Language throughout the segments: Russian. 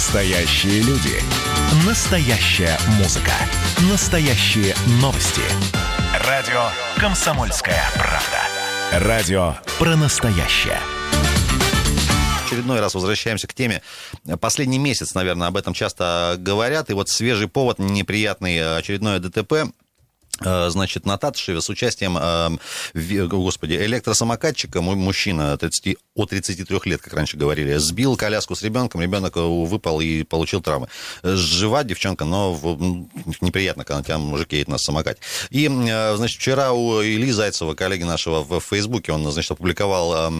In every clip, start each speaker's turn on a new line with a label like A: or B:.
A: Настоящие люди. Настоящая музыка. Настоящие новости. Радио «Комсомольская правда». Радио про настоящее.
B: очередной раз возвращаемся к теме. Последний месяц, наверное, об этом часто говорят. И вот свежий повод, неприятный очередное ДТП значит, на Татышеве с участием, э, господи, электросамокатчика, мужчина 30, от 33 лет, как раньше говорили, сбил коляску с ребенком, ребенок э, выпал и получил травмы. Жива девчонка, но неприятно, когда тебя мужик едет на самокате. И, значит, вчера у Ильи Зайцева, коллеги нашего в Фейсбуке, он, значит, опубликовал,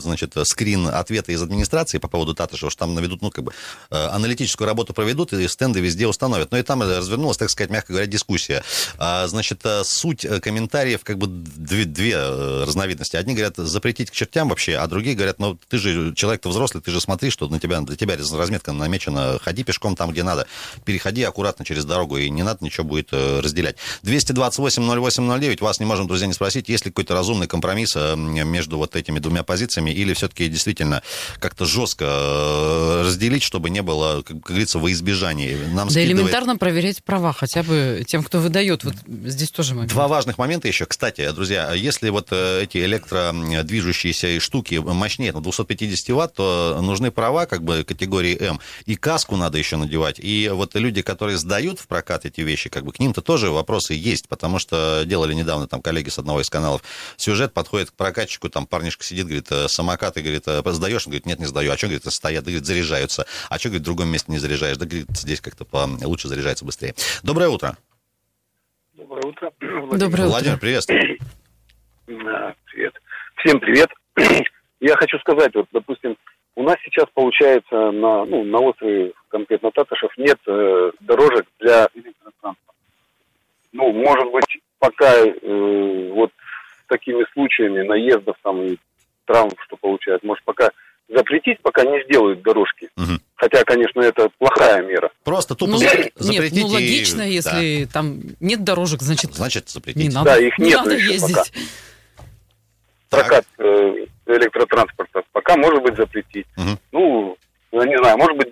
B: значит, скрин ответа из администрации по поводу Татышева, что там наведут, ну, как бы, аналитическую работу проведут и стенды везде установят. Но и там развернулась, так сказать, мягко говоря, дискуссия а, значит, э, суть э, комментариев как бы две, две э, разновидности. Одни говорят, запретить к чертям вообще, а другие говорят, ну, ты же человек-то взрослый, ты же смотри, что на тебя, для тебя разметка намечена, ходи пешком там, где надо, переходи аккуратно через дорогу, и не надо ничего будет разделять. 228-08-09, вас не можем, друзья, не спросить, есть ли какой-то разумный компромисс между вот этими двумя позициями, или все-таки действительно как-то жестко разделить, чтобы не было, как говорится, во избежание.
C: Нам да скидывает... элементарно проверять права хотя бы тем, кто выдает. Вот здесь тоже момент.
B: Два важных момента еще. Кстати, друзья, если вот э, эти электродвижущиеся штуки мощнее на 250 ватт, то нужны права как бы категории М. И каску надо еще надевать. И вот люди, которые сдают в прокат эти вещи, как бы к ним-то тоже вопросы есть, потому что делали недавно там коллеги с одного из каналов сюжет, подходит к прокатчику, там парнишка сидит, говорит, «Э, самокаты, говорит, «Э, сдаешь? Он говорит, нет, не сдаю. А что, говорит, стоят? Говорит, заряжаются. А что, говорит, в другом месте не заряжаешь? Да, говорит, здесь как-то лучше заряжается быстрее. Доброе утро.
D: Доброе утро.
C: Владимир. Доброе
B: Владимир, привет.
D: Привет. Всем привет. Я хочу сказать, вот, допустим, у нас сейчас получается на, ну, на острове, конкретно Татышев, нет э, дорожек для электротранспорта. Ну, может быть, пока э, вот с такими случаями наездов там и травм, что получают, может, пока запретить, пока не сделают дорожки. Угу. Хотя, конечно, это плохая мера.
B: Просто тупо
C: ну,
B: запретить.
C: Нет, ну логично, и... если да. там нет дорожек, значит,
B: значит запретить.
C: Не надо,
D: да, их
C: не
D: нет
C: надо ездить.
D: Пока. Прокат э, электротранспорта пока может быть запретить. Угу. Ну, не знаю, может быть,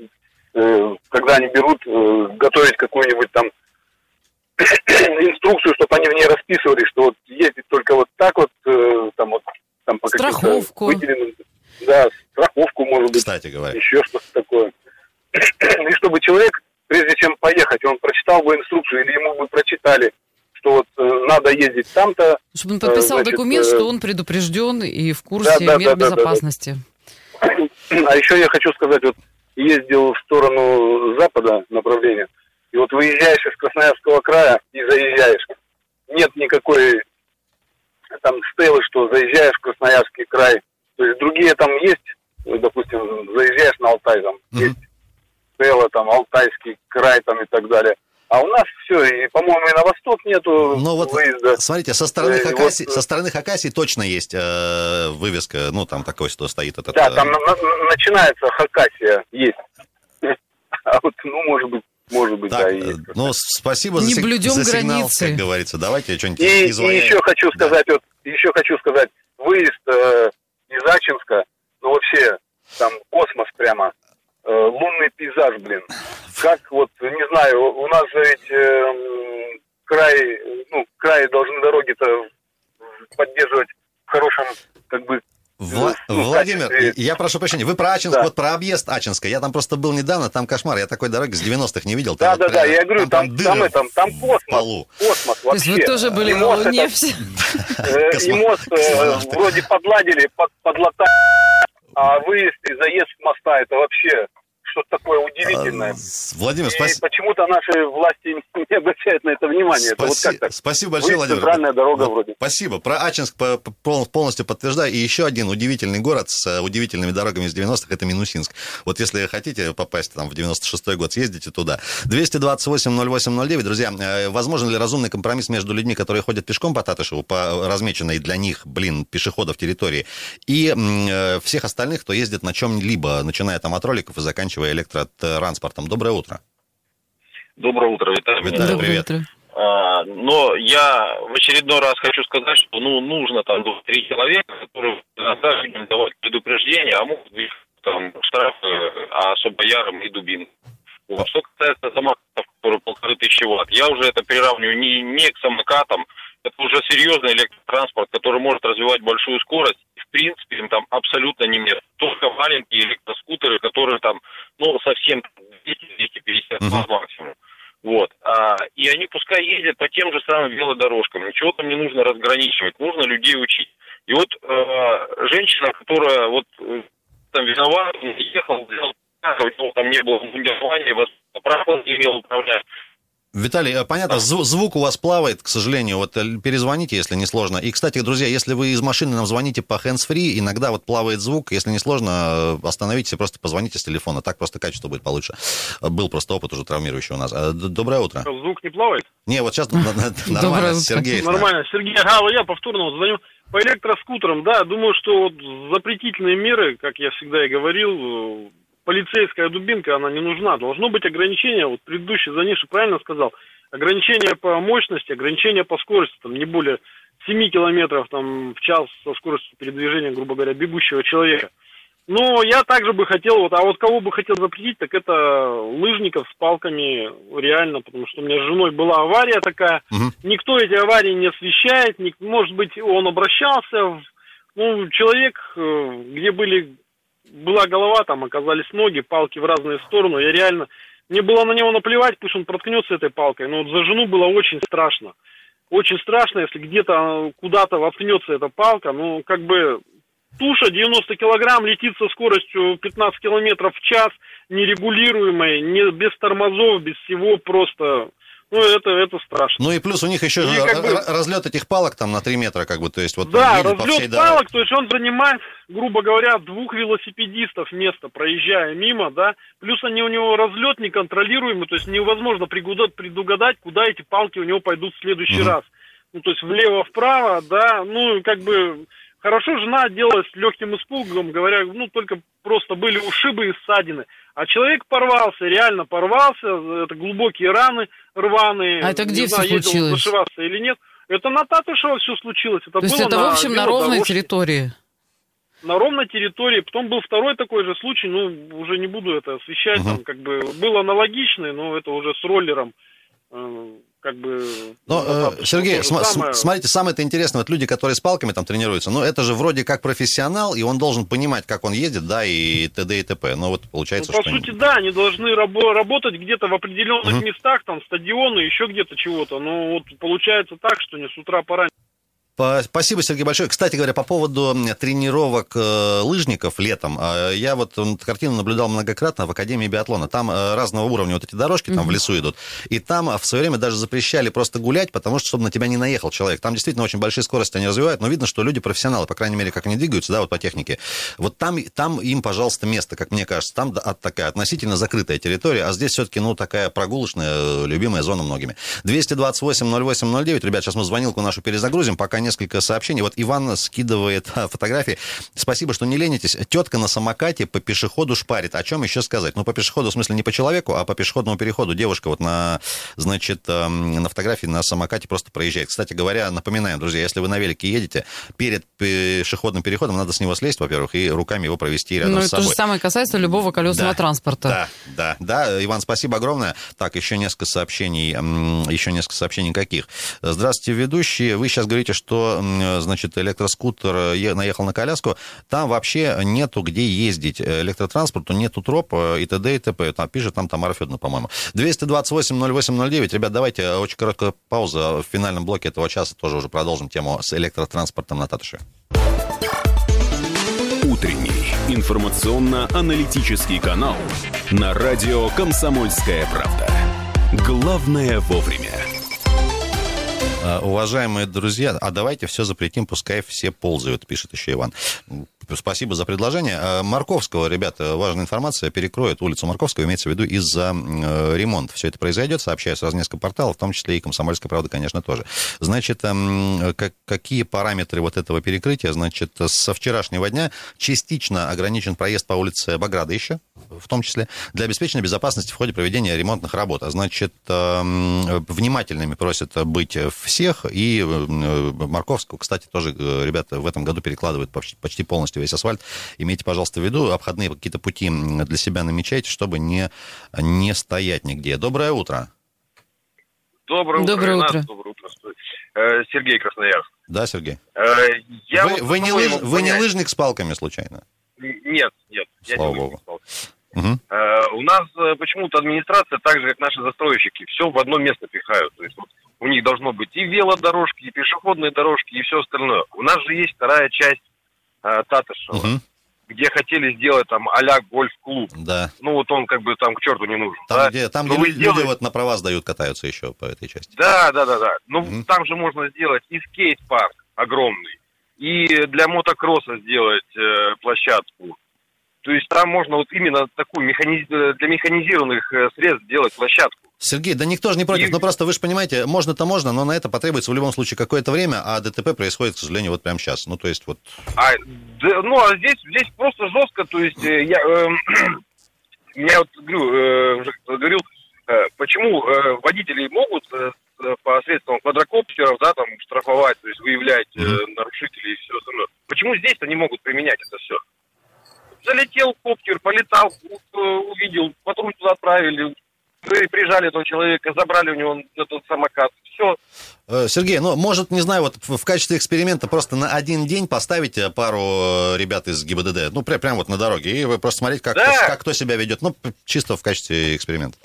D: э, когда они берут э, готовить какую-нибудь там инструкцию, чтобы они в ней расписывали, что вот ездить только вот так вот, э, там вот там
C: по Страховку.
D: выделенным да, страховку, может быть.
B: Кстати говоря.
D: Еще что-то такое. И чтобы человек, прежде чем поехать, он прочитал бы инструкцию, или ему бы прочитали, что вот э, надо ездить там-то.
C: Чтобы он подписал значит, документ, э, что он предупрежден и в курсе да, да, мер да, безопасности.
D: Да, да. А еще я хочу сказать, вот ездил в сторону запада направления, и вот выезжаешь из Красноярского края и заезжаешь. Нет никакой там стелы, что заезжаешь в Красноярский край, то есть другие там есть, ну, допустим, заезжаешь на Алтай, там mm-hmm. есть Стелла, там, Алтайский край там и так далее. А у нас все, и, по-моему, и на восток нету
B: ну, вот, выезда. Смотрите, со стороны, и Хакасии, вот, со стороны Хакасии точно есть э, вывеска, ну, там такой, что стоит этот...
D: Да, там э... на, начинается Хакасия, есть. А вот, ну, может быть, может быть, так, да, есть.
B: Ну, спасибо
C: Не
B: за,
C: блюдем
B: за сигнал,
C: границы.
B: как говорится. Давайте что-нибудь
D: и, и еще хочу сказать, да. вот, еще хочу сказать, выезд э, из Ачинска, ну вообще там космос прямо, э, лунный пейзаж, блин. Как вот, не знаю, у нас же ведь э, край, ну, край должны дороги-то поддерживать в хорошем, как бы,
B: Вла- Владимир, я прошу прощения, вы про Ачинск, да. вот про объезд Ачинска. Я там просто был недавно, там кошмар, я такой дороги с 90-х не видел.
D: Да, да, да, я говорю, там, там, там, там, там космос, полу. космос вообще. То
C: есть вы тоже были на Луне все?
D: Э, и мост э, вроде подладили, подлатали, а выезд и заезд с моста, это вообще что-то такое удивительное.
B: А, Владимир, спасибо.
D: почему-то наши власти не обращают на это внимание. Спаси... Это вот как так?
B: Спасибо большое, Владимир.
D: Центральная дорога вот, вроде.
B: Спасибо. Про Ачинск полностью подтверждаю. И еще один удивительный город с э, удивительными дорогами из 90-х – это Минусинск. Вот если хотите попасть там в 96-й год, съездите туда. 228-08-09. Друзья, э, возможен ли разумный компромисс между людьми, которые ходят пешком по Татышеву, по размеченной для них, блин, пешеходов территории, и э, всех остальных, кто ездит на чем-либо, начиная там от роликов и заканчивая заканчивая электротранспортом. Доброе утро.
E: Доброе утро,
B: Виталий. Виталий, привет. Утро.
E: А, но я в очередной раз хочу сказать, что ну, нужно там три человека, которые иногда давать предупреждение, а могут быть там штрафы, а особо ярым и дубин. Вот. Что касается самокатов, которые полторы тысячи ватт, я уже это приравниваю не, не к самокатам, это уже серьезный электротранспорт, который может развивать большую скорость. И, принципе, им там абсолютно не место. Только маленькие электроскутеры, которые там, ну, совсем 200-250 uh-huh. максимум. Вот. А, и они пускай ездят по тем же самым велодорожкам. Ничего там не нужно разграничивать. Нужно людей учить. И вот э, женщина, которая вот э, там виновата, ехал, взял, у него там не было мундирования, права не имел управлять.
B: Виталий, э, понятно, звук у вас плавает, к сожалению. Вот э, перезвоните, если не сложно. И, кстати, друзья, если вы из машины нам звоните по hands-free, иногда вот плавает звук. Если не сложно, э, остановитесь и просто позвоните с телефона. Так просто качество будет получше. Был просто опыт уже травмирующий у нас. Доброе утро.
F: Звук не плавает?
B: Не, вот сейчас нормально, Сергей.
F: Нормально. Сергей, ага, я повторно звоню. По электроскутерам, да, думаю, что вот запретительные меры, как я всегда и говорил, полицейская дубинка, она не нужна. Должно быть ограничение, вот предыдущий Заниша правильно сказал, ограничение по мощности, ограничение по скорости, там не более 7 километров там, в час со скоростью передвижения, грубо говоря, бегущего человека. Но я также бы хотел, вот, а вот кого бы хотел запретить, так это лыжников с палками, реально, потому что у меня с женой была авария такая, угу. никто эти аварии не освещает, ник, может быть, он обращался, в, ну, человек, э, где были была голова, там оказались ноги, палки в разные стороны. Я реально... Мне было на него наплевать, пусть он проткнется этой палкой. Но вот за жену было очень страшно. Очень страшно, если где-то куда-то воткнется эта палка. Ну, как бы туша 90 килограмм летит со скоростью 15 километров в час, нерегулируемой, не, без тормозов, без всего, просто ну, это, это страшно.
B: Ну и плюс у них еще и как бы... разлет этих палок там на 3 метра, как бы, то есть вот
F: Да, разлет палок, то есть он занимает, грубо говоря, двух велосипедистов место, проезжая мимо, да, плюс они у него разлет неконтролируемый, то есть невозможно предугадать, куда эти палки у него пойдут в следующий раз. Ну, то есть влево-вправо, да, ну, как бы Хорошо, жена отделалась легким испугом, говоря, ну, только просто были ушибы и ссадины. А человек порвался, реально порвался, это глубокие раны рваные.
C: А это где не все знаю, случилось?
F: зашиваться или нет. Это на Татушево все случилось.
C: Это То есть это, на, в общем, на ровной территории?
F: На ровной территории. Потом был второй такой же случай, ну, уже не буду это освещать, угу. там, как бы, был аналогичный, но это уже с роллером э, как бы...
B: Но, э, Сергей, см- самое... смотрите, самое-то интересное, вот люди, которые с палками там тренируются, ну, это же вроде как профессионал, и он должен понимать, как он ездит, да, и т.д. и т.п. Но вот получается,
F: ну,
B: по
F: что... По сути, да, они должны рабо- работать где-то в определенных угу. местах, там, стадионы, еще где-то чего-то, но вот получается так, что не с утра пораньше
B: Спасибо, Сергей, большое. Кстати говоря, по поводу тренировок э, лыжников летом, э, я вот картину наблюдал многократно в Академии биатлона. Там э, разного уровня вот эти дорожки там mm-hmm. в лесу идут. И там в свое время даже запрещали просто гулять, потому что, чтобы на тебя не наехал человек. Там действительно очень большие скорости они развивают, но видно, что люди профессионалы, по крайней мере, как они двигаются, да, вот по технике. Вот там, там им, пожалуйста, место, как мне кажется. Там такая относительно закрытая территория, а здесь все-таки, ну, такая прогулочная, любимая зона многими. 228-08-09, ребят, сейчас мы звонилку нашу перезагрузим, пока несколько сообщений. Вот Иван скидывает фотографии. Спасибо, что не ленитесь. Тетка на самокате по пешеходу шпарит. О чем еще сказать? Ну, по пешеходу, в смысле, не по человеку, а по пешеходному переходу. Девушка вот на, значит, эм, на фотографии на самокате просто проезжает. Кстати говоря, напоминаем, друзья, если вы на велике едете, перед пешеходным переходом надо с него слезть, во-первых, и руками его провести рядом ну, с собой.
C: Ну, то же самое касается любого колесного
B: да,
C: транспорта.
B: Да, да, да. Иван, спасибо огромное. Так, еще несколько сообщений. Еще несколько сообщений каких? Здравствуйте, ведущие. Вы сейчас говорите, что значит, электроскутер э, наехал на коляску, там вообще нету где ездить электротранспорту, нету троп э, и т.д. и т.п. Там пишет там Тамара Федоровна, по-моему. 228-08-09. Ребят, давайте очень короткая пауза в финальном блоке этого часа. Тоже уже продолжим тему с электротранспортом на Татушеве.
A: Утренний информационно-аналитический канал на радио «Комсомольская правда». Главное вовремя.
B: А, уважаемые друзья, а давайте все запретим, пускай все ползают, пишет еще Иван. Спасибо за предложение. А, Марковского, ребята, важная информация, перекроют улицу Марковского, имеется в виду из-за э, ремонта. Все это произойдет, сообщаю сразу несколько порталов, в том числе и «Комсомольская правда», конечно, тоже. Значит, как, какие параметры вот этого перекрытия? Значит, со вчерашнего дня частично ограничен проезд по улице Баграда еще, в том числе, для обеспечения безопасности в ходе проведения ремонтных работ. А значит, внимательными просят быть всех. И э, Марковского, кстати, тоже э, ребята в этом году перекладывают почти, полностью весь асфальт. Имейте, пожалуйста, в виду, обходные какие-то пути для себя намечайте, чтобы не, не стоять нигде. Доброе утро.
G: Доброе утро.
C: Доброе утро.
G: Доброе утро. Э, Сергей Красноярск.
B: Да, Сергей?
G: Я
B: вы,
G: вот
B: вы не лыж- вы не лыжник с палками, случайно?
G: Нет, нет. я
B: Слава
G: не
B: богу.
G: Э, У нас почему-то администрация, так же, как наши застройщики, все в одно место пихают. То есть вот у них должно быть и велодорожки, и пешеходные дорожки, и все остальное. У нас же есть вторая часть э, Татышева,
B: Мгм.
G: где хотели сделать там а-ля гольф-клуб.
B: Да.
G: Ну вот он как бы там к черту не нужен.
B: Там,
G: да?
B: где, там,
G: Ну,
B: где люди
G: сделаете-
B: вот на права сдают, катаются еще по этой части.
G: Да, да, да, да. Ну,
B: Мгм.
G: там же можно сделать и скейт-парк огромный, и для мотокросса сделать э, площадку. То есть там можно вот именно такую механиз... для механизированных э, средств сделать площадку.
B: Сергей, да никто же не против.
G: И-
B: Ну просто вы же понимаете, можно-то можно, но на это потребуется в любом случае какое-то время, а ДТП происходит, к сожалению, вот прямо сейчас. Ну то есть вот...
G: А, да, ну, а здесь, здесь просто жестко, то есть э, я, э, я вот говорю, э, уже говорил, э, почему э, водители могут э, э, посредством квадрокоптеров, да, там, штрафовать, то есть выявлять э, нарушителей и все остальное. Почему здесь-то не могут применять это все? Залетел коптер, полетал, э, увидел, патруль туда отправили, при- прижали этого человека, забрали у него этот самокат. Все,
B: Э, Сергей, ну, может, не знаю, вот в качестве эксперимента просто на один день поставить э, пару э, ребят из ГИБДД, ну, прям, прям вот на дороге, и вы просто смотреть, как,
G: Да.
B: кто, как кто себя ведет, ну, чисто в качестве эксперимента.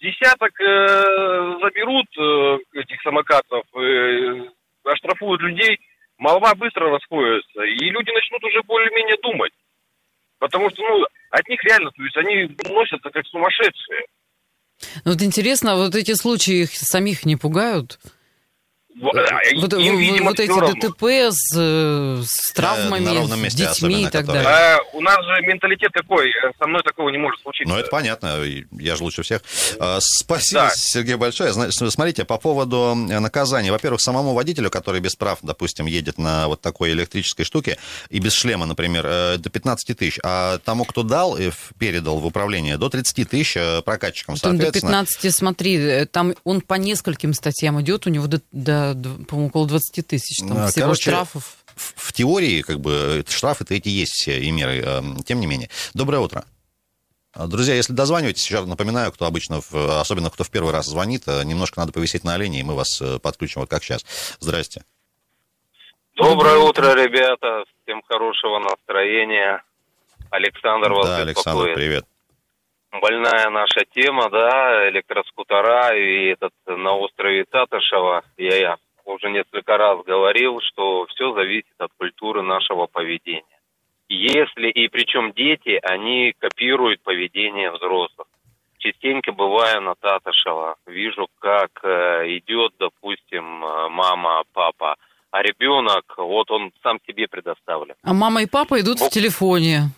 G: десяток э, заберут э, этих самокатов, э, оштрафуют людей, молва быстро расходится, и люди начнут уже более-менее думать. Потому что, ну, от них реально, то есть они носятся как сумасшедшие.
C: Ну, Вот интересно, а вот эти случаи их самих не пугают?
G: А,
C: Вот,
G: им, видимо,
C: вот эти
G: равно.
C: ДТП с, э, с травмами, с детьми и так
B: которые-
C: далее.
G: А, у нас же менталитет какой, э, со мной такого не может случиться.
B: Ну, это понятно, я же лучше всех. А, Спасибо,
G: Да.
B: Сергей, большое. Смотрите, по поводу э, наказания. Во-первых, самому водителю, который без прав, допустим, едет на вот такой электрической штуке, и без шлема, например, э, до 15 тысяч, а тому, кто дал, и передал в управление, до 30 тысяч э, прокатчикам,
C: он до
B: соответственно.
C: 15, смотри, э, там он по нескольким статьям идет, у него, до, по-моему, около 20 тысяч там
B: Да,
C: всего
B: короче,
C: штрафов.
B: В, в теории, как бы, это штрафы-то эти есть все и меры, э, тем не менее. Доброе утро. А, Друзья, если дозваниваетесь, еще раз напоминаю, кто обычно, в- особенно кто в первый раз звонит, э, немножко надо повисеть на олене, и мы вас э, подключим, вот как сейчас. Здрасте.
H: Доброе утро, ребята. Всем хорошего настроения. Александр вас
B: да, Александр, привет.
H: Больная наша тема, да, электроскутера и этот на острове Татышева. Я, я уже несколько раз говорил, что все зависит от культуры нашего поведения. Если, и причем дети, они копируют поведение взрослых. Частенько бываю на Татышева, вижу, как э, идет, допустим, мама, папа, а ребенок, вот он сам себе предоставлен.
C: А мама и папа идут в
H: Ну,
C: телефоне.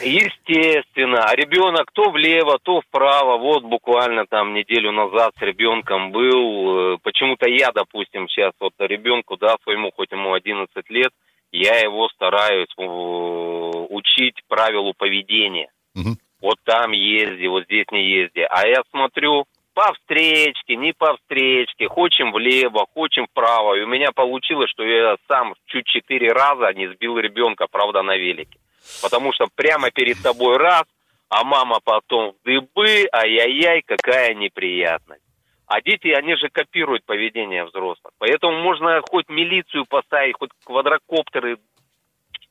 H: Естественно. А ребенок то влево, то вправо. Вот буквально там неделю назад с ребенком был. Э, Почему-то я, допустим, сейчас вот ребенку, да, своему, хоть ему 11 лет, я его стараюсь э, учить правилу поведения.
B: Мгм.
H: Вот там езди, вот здесь не езди. А я смотрю, по встречке, не по встречке, хочем влево, хочем вправо. И у меня получилось, что я сам чуть четыре раза не сбил ребенка, правда, на велике. Потому что прямо перед тобой раз, а мама потом в дыбы, ай-яй-яй, какая неприятность. А дети, они же копируют поведение взрослых. Поэтому можно хоть милицию поставить, хоть квадрокоптеры,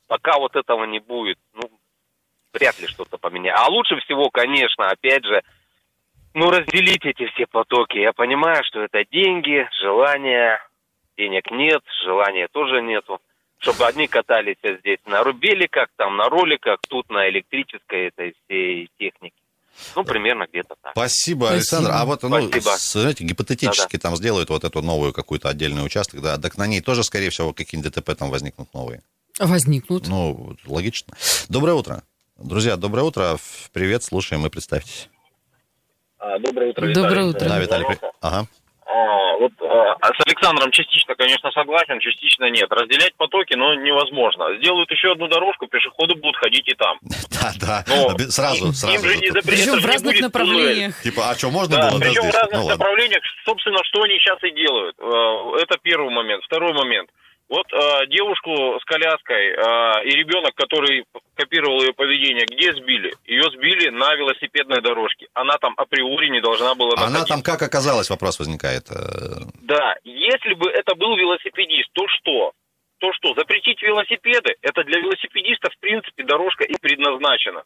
H: пока вот этого не будет, ну, вряд ли что-то поменяет. А лучше всего, конечно, опять же, ну, разделить эти все потоки. Я понимаю, что это деньги, желания, денег нет, желания тоже нету. Чтобы одни катались здесь на рубеликах, там на роликах, тут на электрической этой всей технике. Ну, примерно где-то так.
B: Спасибо,
C: Спасибо.
B: Александр. А вот, ну,
H: Спасибо.
B: знаете, гипотетически там сделают вот эту новую какую-то отдельный участок, да, так на ней тоже, скорее всего, какие-нибудь ДТП там возникнут новые.
C: Возникнут.
B: Ну, логично. Доброе утро. Друзья, доброе утро. Привет, слушаем и представьтесь.
G: А, доброе утро,
C: Доброе утро.
B: Да, Виталий. Ага.
E: А, вот а, с Александром частично, конечно, согласен, частично нет. Разделять потоки, но невозможно. Сделают еще одну дорожку, пешеходы будут ходить и там.
B: Да, да.
E: Но
B: Сразу,
E: им
B: сразу.
E: же не
C: Причем в разных направлениях.
B: Типа, а что, можно
E: Да,
B: было
E: причем в разных
B: Ну
E: направлениях, собственно, что они сейчас и делают. Это первый момент. Второй момент. Вот э, девушку с коляской э, и ребенок, который копировал ее поведение, где сбили? Ее сбили на велосипедной дорожке. Она там априори не должна была
B: Она
E: находиться.
B: там как оказалась, вопрос возникает. э,
E: Да, если бы это был велосипедист, то что? То что? Запретить велосипеды? Это для велосипедистов, в принципе, дорожка и предназначена.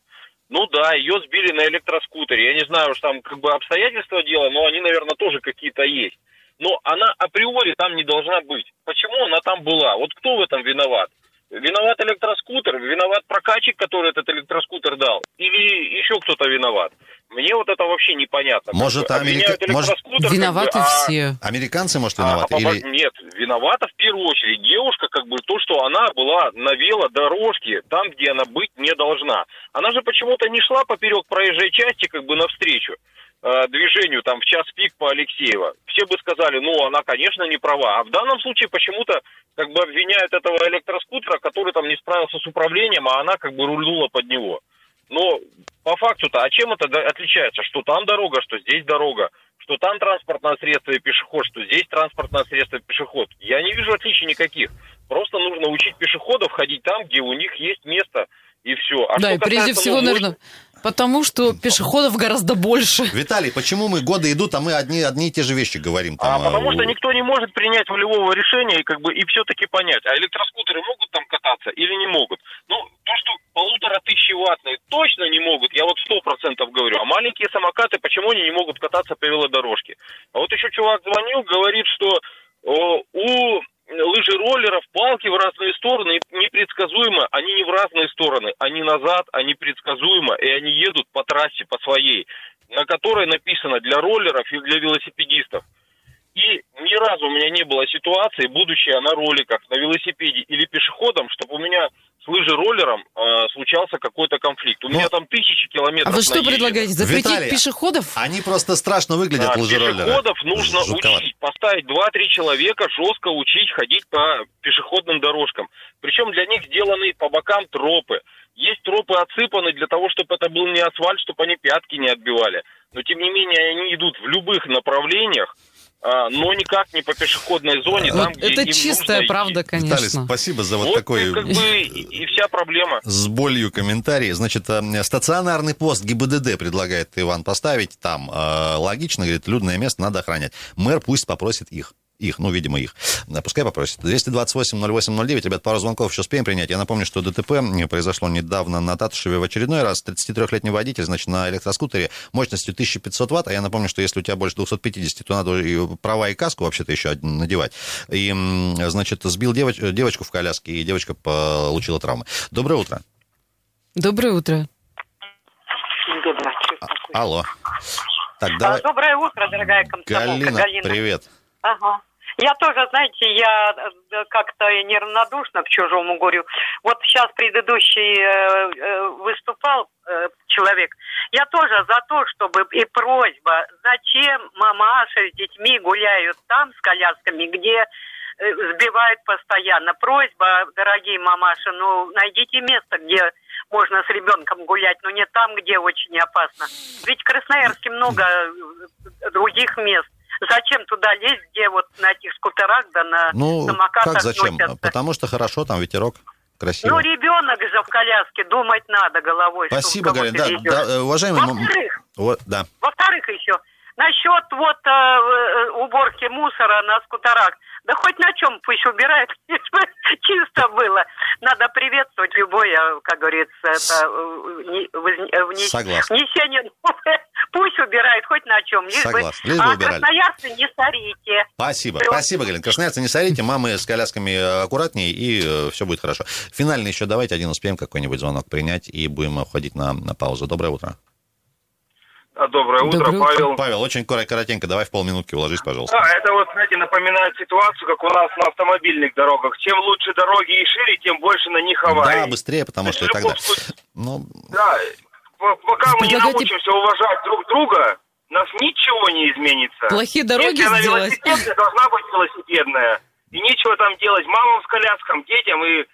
E: Ну да, ее сбили на электроскутере. Я не знаю уж там как бы обстоятельства дела, но они, наверное, тоже какие-то есть. Но она априори там не должна быть. Почему она там была? Вот кто в этом виноват? Виноват электроскутер, виноват прокатчик, который этот электроскутер дал, или еще кто-то виноват? Мне вот это вообще непонятно.
B: Может, Америка-
E: обвиняют
B: может,
E: электроскутер, как бы,
C: Виноваты
E: а-
C: все.
B: Американцы, может,
E: а,
B: виноваты?
E: а,
B: Или...
E: Нет, виновата в первую очередь девушка, как бы то, что она была на велодорожке, там, где она быть не должна. Она же почему-то не шла поперек проезжей части, как бы навстречу э, движению там в час пик по Алексеева. Все бы сказали, ну, она, конечно, не права. А в данном случае почему-то как бы обвиняют этого электроскутера, который там не справился с управлением, а она как бы рульнула под него. Но по факту-то, а чем это отличается? Что там дорога, что здесь дорога, что там транспортное средство и пешеход, что здесь транспортное средство и пешеход. Я не вижу отличий никаких. Просто нужно учить пешеходов ходить там, где у них есть место, и все. А
C: Да, и прежде всего,
E: ну,
C: наверное, потому что пешеходов гораздо больше.
B: Виталий, почему мы годы идут, а мы одни, одни и те же вещи говорим?
E: А
B: Там,
E: потому
B: э,
E: что никто не может принять волевого решения и как бы и все-таки понять, а электроскутеры могут там кататься или не могут. Ну, то, что полутора тысячи ваттные точно не могут, я вот сто процентов говорю. А маленькие самокаты, почему они не могут кататься по велодорожке? А вот еще чувак звонил, говорит, что о, у лыжероллеров палки в разные стороны непредсказуемо. Они не в разные стороны, они назад, они предсказуемо, и они едут по трассе по своей, на которой написано для роллеров и для велосипедистов. И ни разу у меня не было ситуации, будучи я на роликах, на велосипеде или пешеходом, чтобы у меня лыжероллером э, случался какой-то конфликт. У
B: Ну,
E: меня там тысячи километров
C: А вы что предлагаете? Запретить
B: Виталий,
C: пешеходов?
B: Они просто страшно выглядят,
E: А,
B: лыжероллеры.
E: Пешеходов нужно
B: Жутковато.
E: учить, поставить 2-3 человека, жестко учить ходить по пешеходным дорожкам. Причем для них сделаны по бокам тропы. Есть тропы отсыпаны для того, чтобы это был не асфальт, чтобы они пятки не отбивали. Но тем не менее они идут в любых направлениях, а, но никак не по пешеходной зоне, там,
C: Вот
E: где
C: это чистая правда,
E: идти.
B: Виталий,
C: конечно.
B: спасибо за вот,
E: Вот,
B: такой
E: как бы и, вся проблема.
B: с болью комментарий. Значит, э, стационарный пост ГИБДД предлагает Иван поставить там. Э, Логично, говорит, людное место надо охранять. Мэр пусть попросит их. Их, ну, видимо, их. Э, Пускай попросит. 228-08-09. Ребят, пару звонков еще успеем принять. Я напомню, что ДТП произошло недавно на Татушеве в очередной раз. 33-летний водитель, значит, на электроскутере мощностью 1500 ватт. А я напомню, что если у тебя больше 250, то надо и права и каску вообще-то еще надевать. И, значит, сбил девоч- девочку в коляске, и девочка получила травмы. Доброе утро.
C: Доброе утро.
I: Доброе.
B: Алло. Так, давай.
I: А, Доброе утро, дорогая комсомолка.
B: Галина, привет.
I: Ага. Я тоже, знаете, я э, как-то неравнодушна к чужому горю. Вот сейчас предыдущий э, э, выступал человек. Я тоже за то, чтобы и просьба, зачем мамаши с детьми гуляют там с колясками, где сбивают постоянно. Просьба, дорогие мамаши, ну найдите место, где можно с ребенком гулять, но не там, где очень опасно. Ведь в Красноярске много других мест. Зачем туда лезть, где вот на этих скутерах да на
B: Ну,
I: самокатах
B: как зачем?
I: носятся?
B: Потому что хорошо, там ветерок, красиво.
I: Ну, ребенок же в коляске, думать надо головой.
B: Спасибо, Галина. Да, да, э, уважаемый...
I: Во-вторых,
B: Вот, да.
I: во-вторых еще, насчет вот э, э, уборки мусора на скутерах, да хоть на чем пусть бы чисто было. Надо приветствовать любое, как говорится, это э, э,
B: Согласен.
I: внесение. Пусть убирают хоть на чем. Лишь бы,
B: Согласен. Лишь бы
I: а
B: убирали.
I: красноярцы не сорите.
B: Спасибо.
I: Всё.
B: Спасибо, Галина. Красноярцы, не сорите, мамы с колясками э, аккуратнее, и все будет хорошо. Финальный еще давайте один успеем какой-нибудь звонок принять, и будем уходить на, на паузу. Доброе утро.
G: Доброе утро,
C: Доброе утро.
G: Павел.
B: Павел, очень кор- коротенько, давай в полминутки уложись, пожалуйста.
G: Да, это вот, знаете, напоминает ситуацию, как у нас на автомобильных дорогах. Чем лучше дороги и шире, тем больше на них аварий.
B: Да, быстрее, потому что и
G: любом случае,
B: Ну,
G: Да, пока мы не научимся уважать друг друга,
J: у нас ничего не изменится.
C: Плохие дороги
J: Если она
C: сделать.
J: велосипедная, должна быть велосипедная. И нечего там делать мамам с коляском, детям и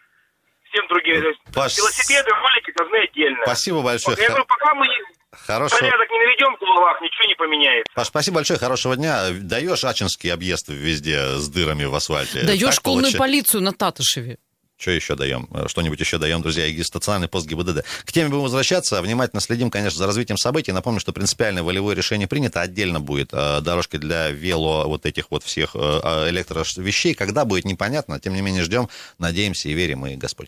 J: всем другим.
B: Паш,
J: Велосипеды, ролики должны отдельно.
B: Спасибо большое.
J: Вот я говорю, пока мы
B: Хорошего...
J: порядок не наведем в головах, ничего не поменяется.
B: Паш, спасибо большое, хорошего дня. Даешь Ачинский объезд везде с дырами в асфальте.
C: Даешь школьную полицию на Татышеве.
B: Что еще даем? Э, Что-нибудь еще даем, друзья, и стационарный пост ГИБДД. К теме будем возвращаться. Внимательно следим, конечно, за развитием событий. Напомню, что принципиальное волевое решение принято. Отдельно будет э, дорожки для вело вот этих вот всех э, электровещей. Когда будет, непонятно. Тем не менее, ждем, надеемся и верим, и Господь